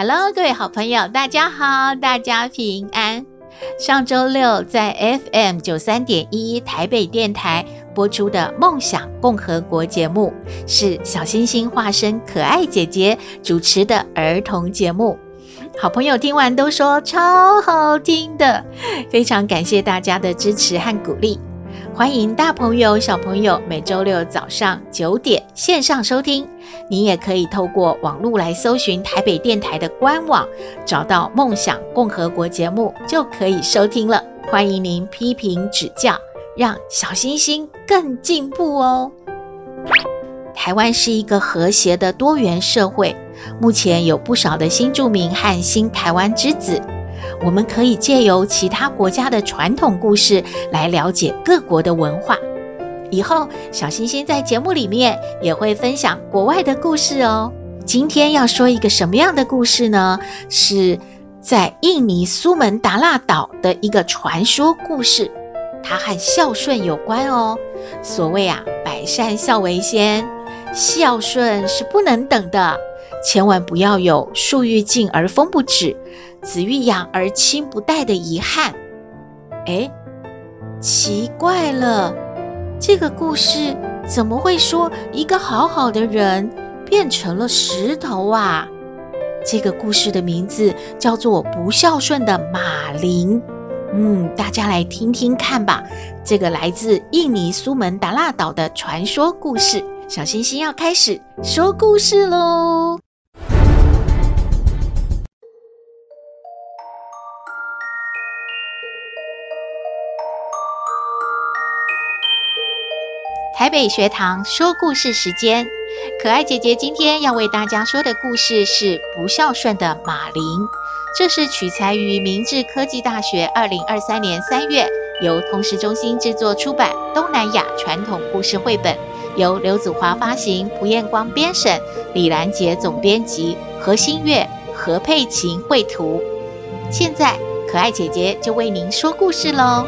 Hello，各位好朋友，大家好，大家平安。上周六在 FM 九三点一台北电台播出的《梦想共和国》节目，是小星星化身可爱姐姐主持的儿童节目。好朋友听完都说超好听的，非常感谢大家的支持和鼓励。欢迎大朋友、小朋友每周六早上九点线上收听。您也可以透过网络来搜寻台北电台的官网，找到《梦想共和国》节目就可以收听了。欢迎您批评指教，让小星星更进步哦。台湾是一个和谐的多元社会，目前有不少的新住民和新台湾之子。我们可以借由其他国家的传统故事来了解各国的文化。以后小星星在节目里面也会分享国外的故事哦。今天要说一个什么样的故事呢？是在印尼苏门答腊岛的一个传说故事，它和孝顺有关哦。所谓啊，百善孝为先，孝顺是不能等的，千万不要有树欲静而风不止。子欲养而亲不待的遗憾，哎，奇怪了，这个故事怎么会说一个好好的人变成了石头啊？这个故事的名字叫做《不孝顺的马林》。嗯，大家来听听看吧。这个来自印尼苏门答腊岛的传说故事，小星星要开始说故事喽。台北学堂说故事时间，可爱姐姐今天要为大家说的故事是《不孝顺的马林》。这是取材于明治科技大学二零二三年三月由通识中心制作出版《东南亚传统故事绘本》，由刘子华发行，蒲彦光编审，李兰杰总编辑，何新月、何佩琴绘图。现在，可爱姐姐就为您说故事喽。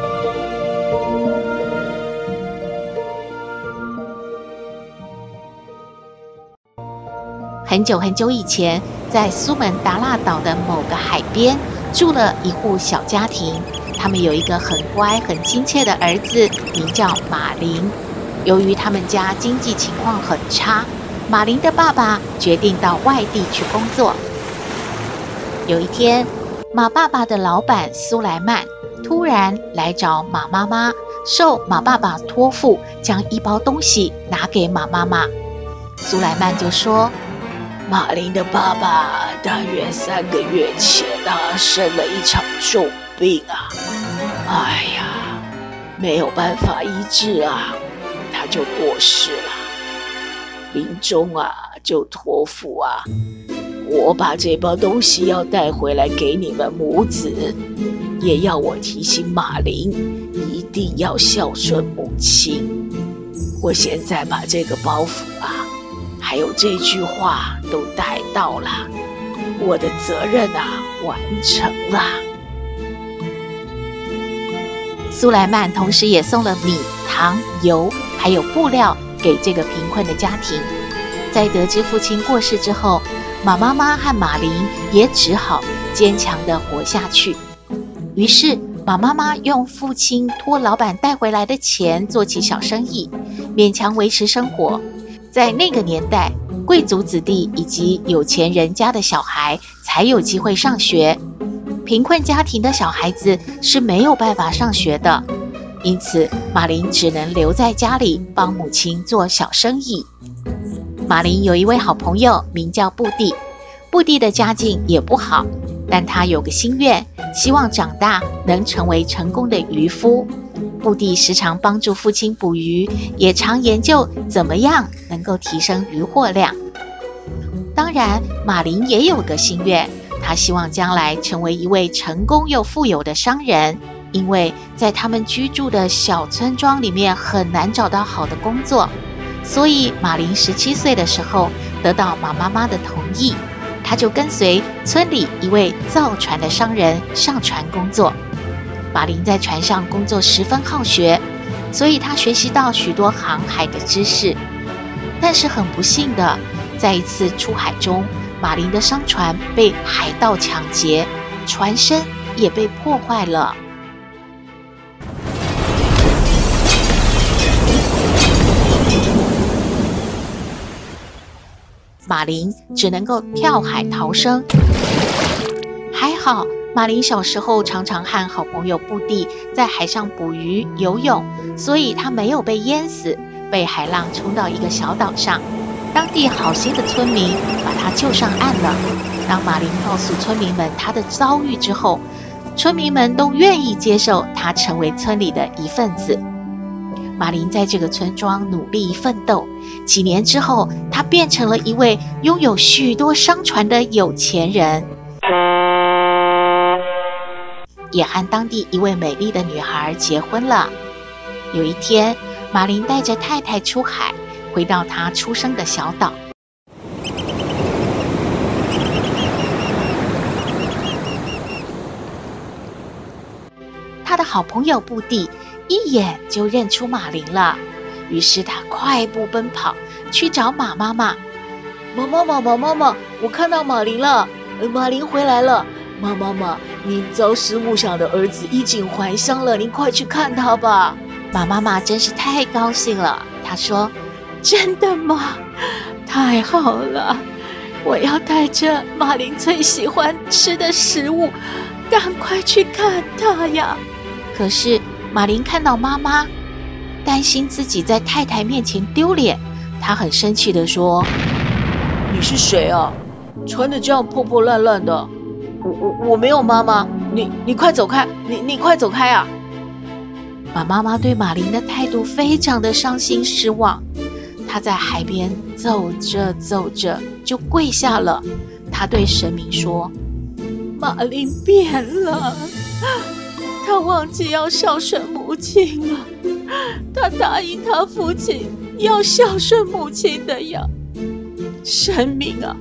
很久很久以前，在苏门答腊岛的某个海边，住了一户小家庭。他们有一个很乖、很亲切的儿子，名叫马林。由于他们家经济情况很差，马林的爸爸决定到外地去工作。有一天，马爸爸的老板苏莱曼突然来找马妈妈，受马爸爸托付，将一包东西拿给马妈妈。苏莱曼就说。马林的爸爸大约三个月前啊，生了一场重病啊，哎呀，没有办法医治啊，他就过世了。临终啊，就托付啊，我把这包东西要带回来给你们母子，也要我提醒马林一定要孝顺母亲。我现在把这个包袱啊。还有这句话都带到了，我的责任啊完成了。苏莱曼同时也送了米、糖、油，还有布料给这个贫困的家庭。在得知父亲过世之后，马妈妈和马林也只好坚强地活下去。于是，马妈妈用父亲托老板带回来的钱做起小生意，勉强维持生活。在那个年代，贵族子弟以及有钱人家的小孩才有机会上学，贫困家庭的小孩子是没有办法上学的。因此，马林只能留在家里帮母亲做小生意。马林有一位好朋友，名叫布蒂。布蒂的家境也不好，但他有个心愿，希望长大能成为成功的渔夫。布蒂时常帮助父亲捕鱼，也常研究怎么样能够提升渔获量。当然，马林也有个心愿，他希望将来成为一位成功又富有的商人，因为在他们居住的小村庄里面很难找到好的工作。所以马林十七岁的时候得到马妈妈的同意，他就跟随村里一位造船的商人上船工作。马林在船上工作十分好学，所以他学习到许多航海的知识。但是很不幸的，在一次出海中，马林的商船被海盗抢劫，船身也被破坏了。马林只能够跳海逃生。还好，马林小时候常常和好朋友布蒂在海上捕鱼、游泳，所以他没有被淹死，被海浪冲到一个小岛上。当地好心的村民把他救上岸了。当马林告诉村民们他的遭遇之后，村民们都愿意接受他成为村里的一份子。马林在这个村庄努力奋斗，几年之后，他变成了一位拥有许多商船的有钱人，也和当地一位美丽的女孩结婚了。有一天，马林带着太太出海。回到他出生的小岛，他的好朋友布蒂一眼就认出马林了，于是他快步奔跑去找马妈妈。马妈妈，马妈妈，我看到马林了，马林回来了。马妈妈，您朝思暮想的儿子衣锦还乡了，您快去看他吧。马妈妈真是太高兴了，她说。真的吗？太好了！我要带着马林最喜欢吃的食物，赶快去看他呀！可是马林看到妈妈，担心自己在太太面前丢脸，他很生气地说：“你是谁啊？穿的这样破破烂烂的！我我我没有妈妈！你你快走开！你你快走开啊！”马妈妈对马林的态度非常的伤心失望。她在海边走着走着就跪下了，她对神明说：“马林变了，他忘记要孝顺母亲了。他答应他父亲要孝顺母亲的呀，神明啊，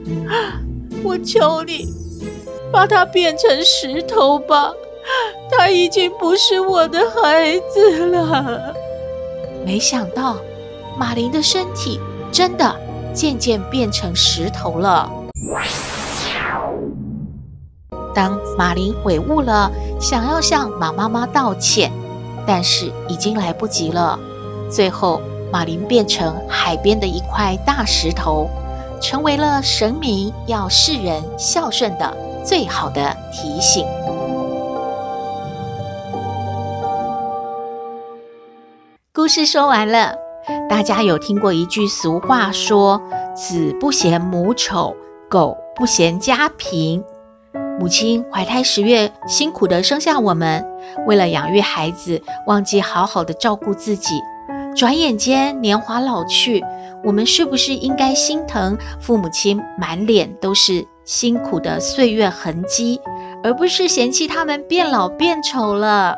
我求你把他变成石头吧，他已经不是我的孩子了。”没想到。马林的身体真的渐渐变成石头了。当马林悔悟了，想要向马妈妈道歉，但是已经来不及了。最后，马林变成海边的一块大石头，成为了神明要世人孝顺的最好的提醒。故事说完了。大家有听过一句俗话说：“子不嫌母丑，狗不嫌家贫。”母亲怀胎十月辛苦地生下我们，为了养育孩子，忘记好好的照顾自己，转眼间年华老去，我们是不是应该心疼父母亲满脸都是辛苦的岁月痕迹，而不是嫌弃他们变老变丑了？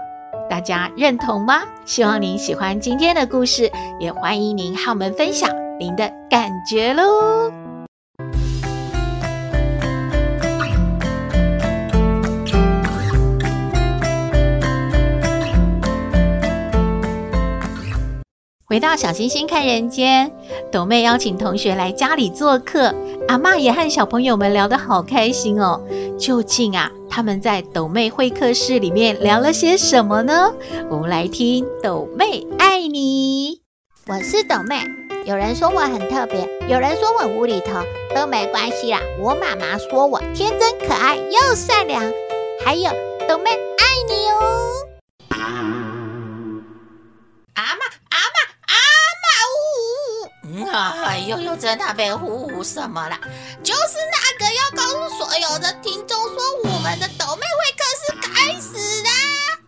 大家认同吗？希望您喜欢今天的故事，也欢迎您和我们分享您的感觉喽。回到小星星看人间，斗妹邀请同学来家里做客，阿妈也和小朋友们聊得好开心哦。究竟啊，他们在斗妹会客室里面聊了些什么呢？我们来听斗妹爱你。我是斗妹，有人说我很特别，有人说我无厘头，都没关系啦。我妈妈说我天真可爱又善良，还有斗妹爱你哦。又又，在那边呼呼什么啦？就是那个要告诉所有的听众说，我们的斗妹会客室开始啦！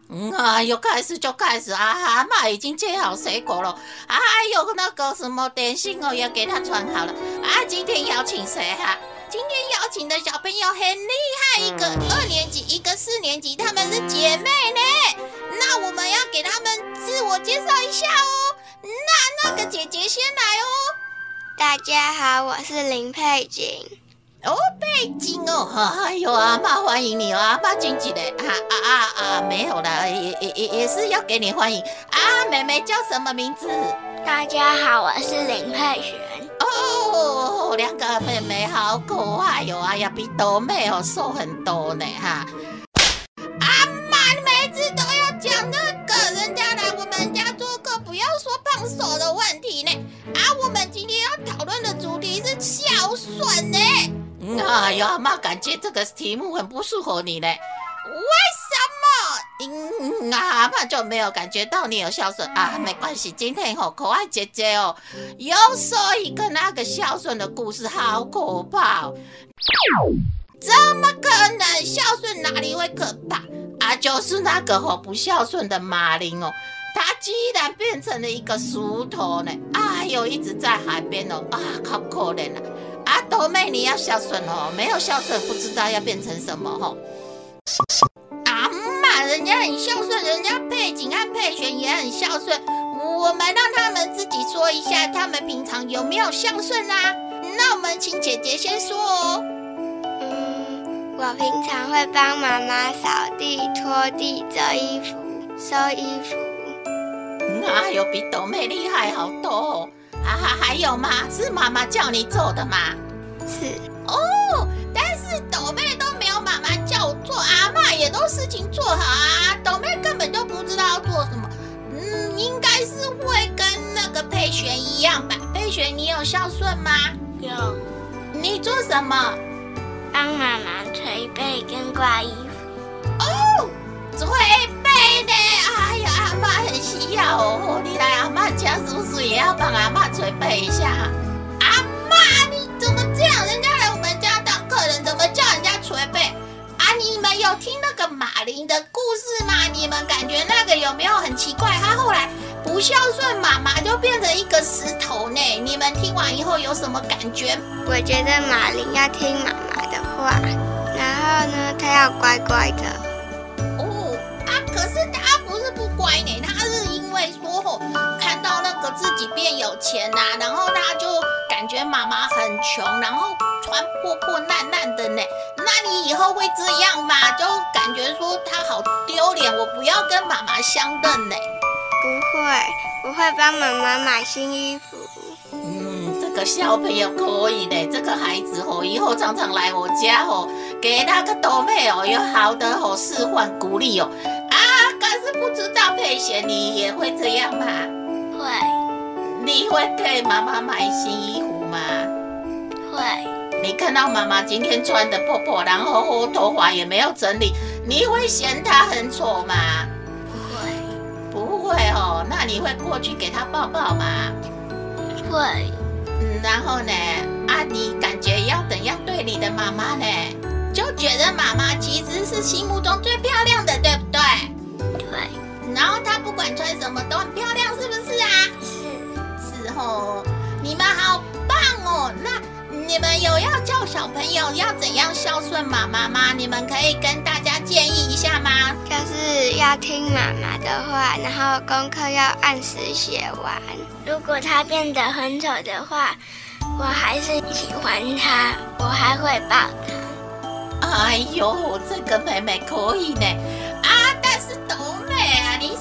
嗯啊，又开始就开始啊！阿嬷已经切好水果了，啊还有那个什么点心哦，也给他传好了。啊，今天邀请谁哈？今天邀请的小朋友很厉害，一个二年级，一个四年级，他们是姐妹呢。那我们要给他们自我介绍一下哦。那那个姐姐先来哦。大家好，我是林佩锦。哦，佩景哦，哎呦，阿妈欢迎你哦，阿妈进去的啊啊啊啊，没有啦，也也也也是要给你欢迎啊。妹妹叫什么名字？大家好，我是林佩璇。哦，两个妹妹好可爱哟！哎呀，比斗妹哦瘦很多呢哈。要说的问题呢。啊，我们今天要讨论的主题是孝顺呢。哎呀，妈感觉这个题目很不适合你呢。为什么？嗯，啊妈就没有感觉到你有孝顺啊。没关系，今天哦可爱姐姐哦，又说一个那个孝顺的故事，好可怕哦！怎么可能孝顺哪里会可怕啊？就是那个吼不孝顺的马铃哦，它居然变成了一个石头呢！哎呦，一直在海边哦，啊，好可怜啊！啊，斗妹你要孝顺哦，没有孝顺不知道要变成什么哦。阿妈，人家很孝顺，人家佩景和佩璇也很孝顺，我们让他们自己说一下，他们平常有没有孝顺啊？那我们请姐姐先说哦。嗯，我平常会帮妈妈扫地、拖地、折衣服、收衣服。那有比豆妹厉害好多哦。啊哈，还有吗？是妈妈叫你做的吗？是哦，但是豆妹都没有妈妈叫我做，阿妈也都事情做好啊。豆妹根本就不知道要做什么，嗯，应该是会跟那个佩璇一样吧？佩璇，你有孝顺吗？有。你做什么？帮妈妈捶背跟挂衣服。哦，捶背的，嬷很需要哦。你来阿嬷家是不是也要帮阿嬷捶背一下？阿妈，你怎么这样？人家来我们家当客人，怎么叫人家捶背？啊，你们有听那个马林的故事吗？你们感觉那个有没有很奇怪？他后来不孝顺妈妈，就变成一个石头呢。你们听完以后有什么感觉？我觉得马林要听妈妈的话，然后呢，他要乖乖的。哦，啊，可是他不乖呢，他是因为说吼，看到那个自己变有钱呐、啊，然后他就感觉妈妈很穷，然后穿破破烂烂的呢。那你以后会这样吗？就感觉说他好丢脸，我不要跟妈妈相认呢。不会，我会帮妈妈买新衣服。嗯，这个小朋友可以的，这个孩子哦，以后常常来我家哦，给他个斗妹哦有好的哦示范鼓励哦。啊，可是不知道佩璇你也会这样吗？会。你会给妈妈买新衣服吗？会。你看到妈妈今天穿的破破，然后头发也没有整理，你会嫌她很丑吗？不会不会哦，那你会过去给她抱抱吗？会。嗯，然后呢？啊，你感觉要怎样对你的妈妈呢？就觉得妈妈其实是心目中最漂亮的，对不对？对。然后她不管穿什么都很漂亮，是不是啊？是。是哦，你们好棒哦。那你们有要教小朋友要怎样孝顺妈妈吗？你们可以跟大家建议一下吗？就是要听妈妈的话，然后功课要按时写完。如果她变得很丑的话，我还是喜欢她，我还会抱她。哎呦，这个妹妹可以呢。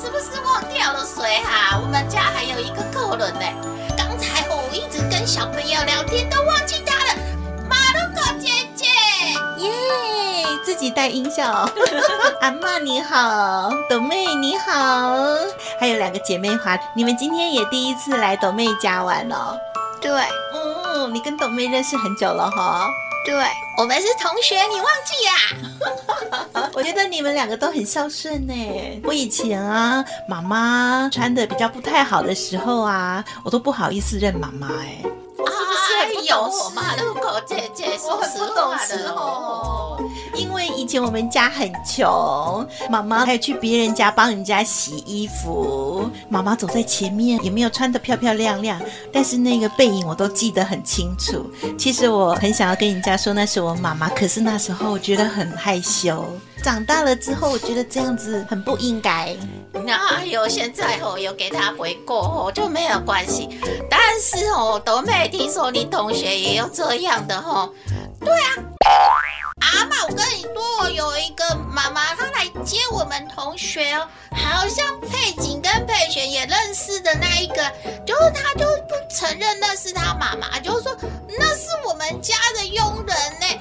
是不是忘掉了谁哈？我们家还有一个客人呢。刚才我一直跟小朋友聊天，都忘记他了。马路哥姐姐，耶，yeah, 自己带音效。阿妈你好，斗妹你好，还有两个姐妹花，你们今天也第一次来斗妹家玩哦。对，嗯，你跟斗妹认识很久了哈。对，我们是同学，你忘记啦？我觉得你们两个都很孝顺呢。我以前啊，妈妈穿的比较不太好的时候啊，我都不好意思认妈妈哎。哎呦，马路口姐姐说实话的哦。因为以前我们家很穷，妈妈还去别人家帮人家洗衣服，妈妈走在前面，也没有穿得漂漂亮亮，但是那个背影我都记得很清楚。其实我很想要跟人家说那是我妈妈，可是那时候我觉得很害羞。长大了之后，我觉得这样子很不应该。那有现在哦，有给他回过哦，就没有关系。但是哦，都没听说你同学也有这样的哦。对啊，阿妈，我跟你说，我有一个妈妈，她来接我们同学哦，好像佩景跟佩璇也认识的那一个，就是她就不承认那是她妈妈，就是说那是我们家的佣人呢。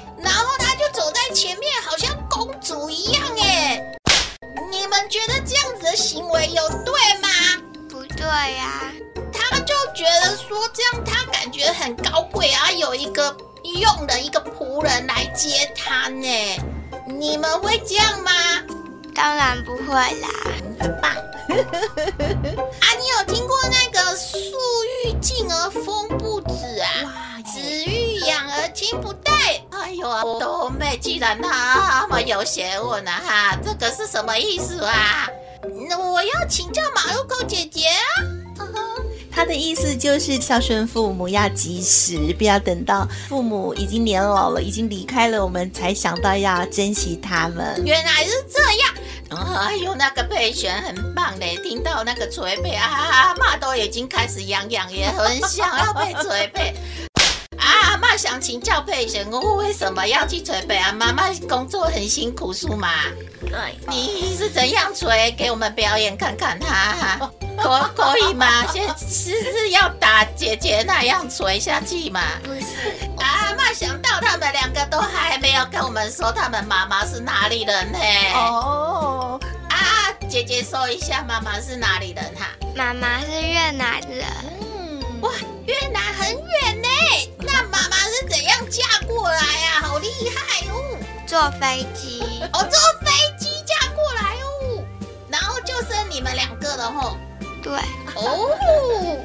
个。用的一个仆人来接他呢，你们会这样吗？当然不会啦，很棒。啊，你有听过那个“树欲静而风不止”啊？哇，子欲养而亲不待。哎呦，我都妹既然那么有学问啊，哈，这个是什么意思啊？那我要请教马路口姐姐啊。他的意思就是孝顺父母要及时，不要等到父母已经年老了，已经离开了，我们才想到要珍惜他们。原来是这样，哎呦，那个佩璇很棒嘞！听到那个捶背啊，妈都已经开始痒痒，也很想要被捶背。啊，阿妈想请教佩璇，我为什么要去捶背啊？妈妈工作很辛苦，是吗？对，你是怎样捶？给我们表演看看哈。可可以吗？先是是要打姐姐那样捶下去吗？不是，阿嬷想到他们两个都还没有跟我们说他们妈妈是哪里人呢？哦，啊，姐姐说一下妈妈是哪里人哈？妈妈是越南人。嗯，哇，越南很远呢。那妈妈是怎样嫁过来啊？好厉害哦！坐飞机。哦，坐飞机嫁过来哦。然后就剩你们两个了吼。对哦，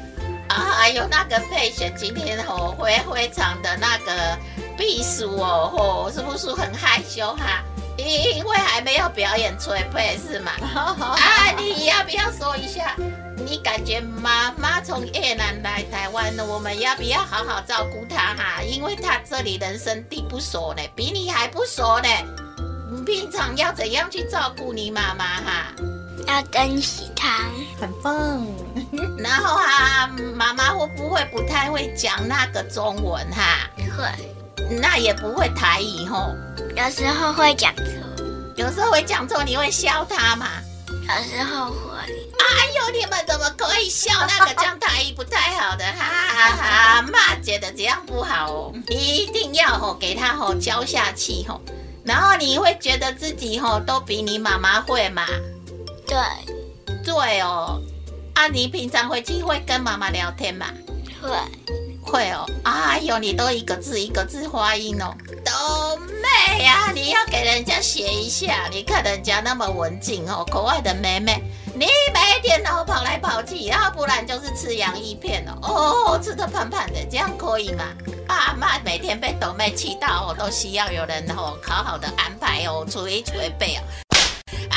啊，还有那个佩璇今天吼会会场的那个避暑哦，吼是不是很害羞哈？因为还没有表演捶背是吗？啊，你要不要说一下？你感觉妈妈从越南来台湾呢，我们要不要好好照顾她哈？因为她这里人生地不熟呢，比你还不熟呢。你平常要怎样去照顾你妈妈哈？要珍惜他，很棒。然后啊，妈妈会不会不太会讲那个中文哈？会。那也不会台语吼。有时候会讲错。有时候会讲错，你会笑他吗？有时候会。哎呦，你们怎么可以笑那个讲台语不太好的？哈哈哈！妈觉得这样不好哦，一定要吼给他吼教下去吼。然后你会觉得自己吼都比你妈妈会嘛？对，对哦，啊，你平常回去会跟妈妈聊天吗？会，会哦。哎呦，你都一个字一个字发音哦，都妹呀！你要给人家学一下，你看人家那么文静哦，可爱的妹妹，你每天都跑来跑去，要不然就是吃洋芋片哦，哦，吃的胖胖的，这样可以吗？爸妈每天被豆妹气到哦，都需要有人哦，好好的安排哦，捶一捶背哦。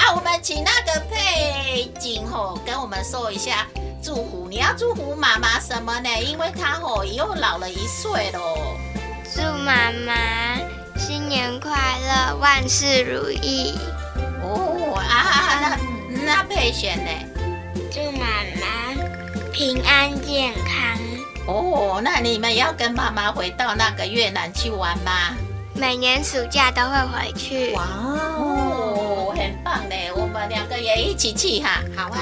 啊，我们请那个佩景吼跟我们说一下祝福。你要祝福妈妈什么呢？因为她吼又老了一岁喽。祝妈妈新年快乐，万事如意。哦啊，那那佩璇呢？祝妈妈平安健康。哦，那你们要跟妈妈回到那个越南去玩吗？每年暑假都会回去。哇哦，很棒嘞！我们两个也一起去哈。好啊。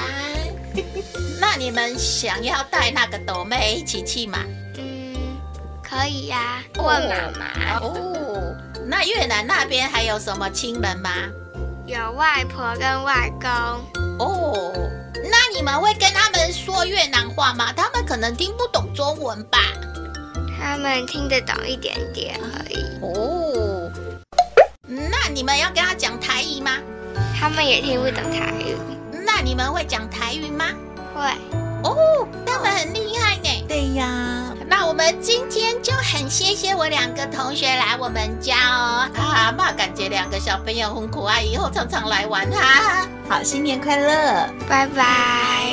那你们想要带那个朵妹一起去吗？嗯，可以呀。问妈妈。哦，那越南那边还有什么亲人吗？有外婆跟外公。哦，那你们会跟他们说越南话吗？他们可能听不懂中文吧。他们听得懂一点点而已。哦，那你们要跟他讲台语吗？他们也听不懂台语。那你们会讲台语吗？会。哦，他们很厉害呢。对呀，那我们今天就很谢谢我两个同学来我们家哦。啊妈，感觉两个小朋友很可爱，以后常常来玩哈。好，新年快乐，拜拜。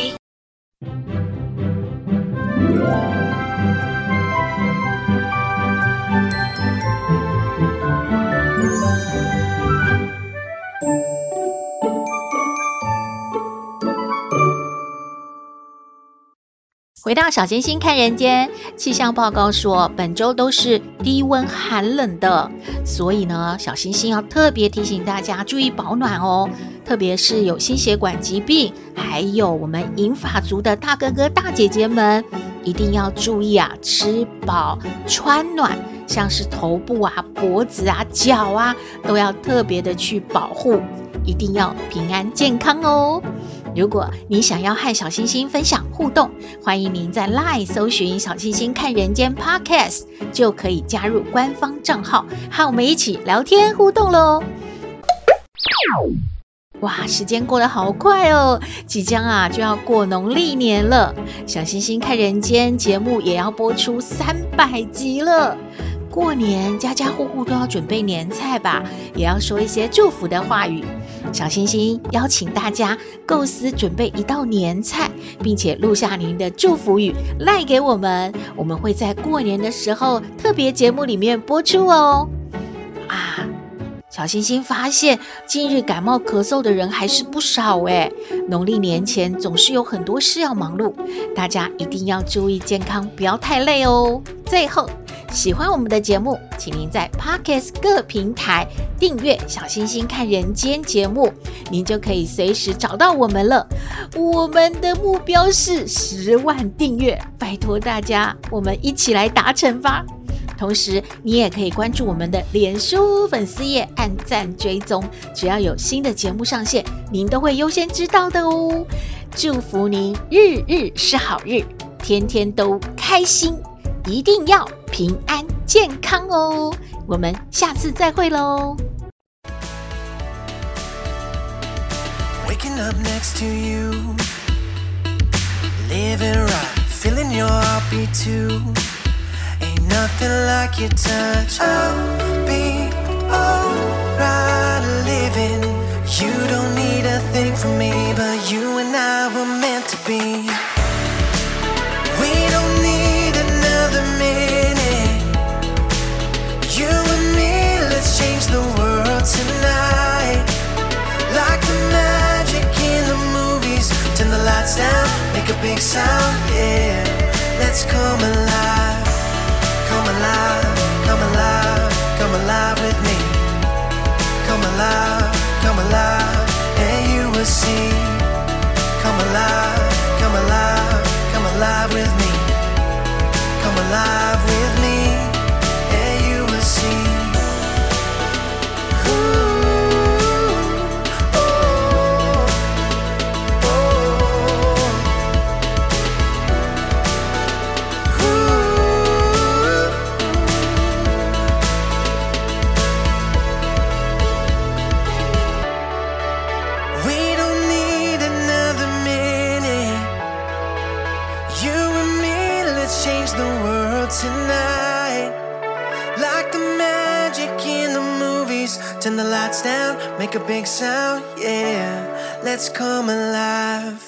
回到小星星看人间，气象报告说本周都是低温寒冷的，所以呢，小星星要特别提醒大家注意保暖哦。特别是有心血管疾病，还有我们银发族的大哥哥大姐姐们，一定要注意啊，吃饱穿暖，像是头部啊、脖子啊、脚啊，都要特别的去保护，一定要平安健康哦。如果你想要和小星星分享互动，欢迎您在 LINE 搜寻“小星星看人间 Podcast”，就可以加入官方账号，和我们一起聊天互动喽。哇，时间过得好快哦，即将啊就要过农历年了，小星星看人间节目也要播出三百集了。过年家家户户都要准备年菜吧，也要说一些祝福的话语。小星星邀请大家构思准备一道年菜，并且录下您的祝福语赖给我们，我们会在过年的时候特别节目里面播出哦。啊，小星星发现近日感冒咳嗽的人还是不少诶，农历年前总是有很多事要忙碌，大家一定要注意健康，不要太累哦。最后。喜欢我们的节目，请您在 Podcast 各平台订阅《小星星看人间》节目，您就可以随时找到我们了。我们的目标是十万订阅，拜托大家，我们一起来达成吧。同时，你也可以关注我们的脸书粉丝页，按赞追踪，只要有新的节目上线，您都会优先知道的哦。祝福您日日是好日，天天都开心，一定要。平安健康哦，我们下次再会喽。Waking up next to you, living right, feeling your heartbeat too. Ain't nothing like your touch. I'll be alright living. You don't need a thing from me, but you and I were meant to be. Down, make a big sound, yeah. Let's come alive, come alive, come alive, come alive with me. Come alive, come alive, and you will see. Come alive, come alive, come alive with me. Come alive with Turn the lights down, make a big sound, yeah. Let's come alive.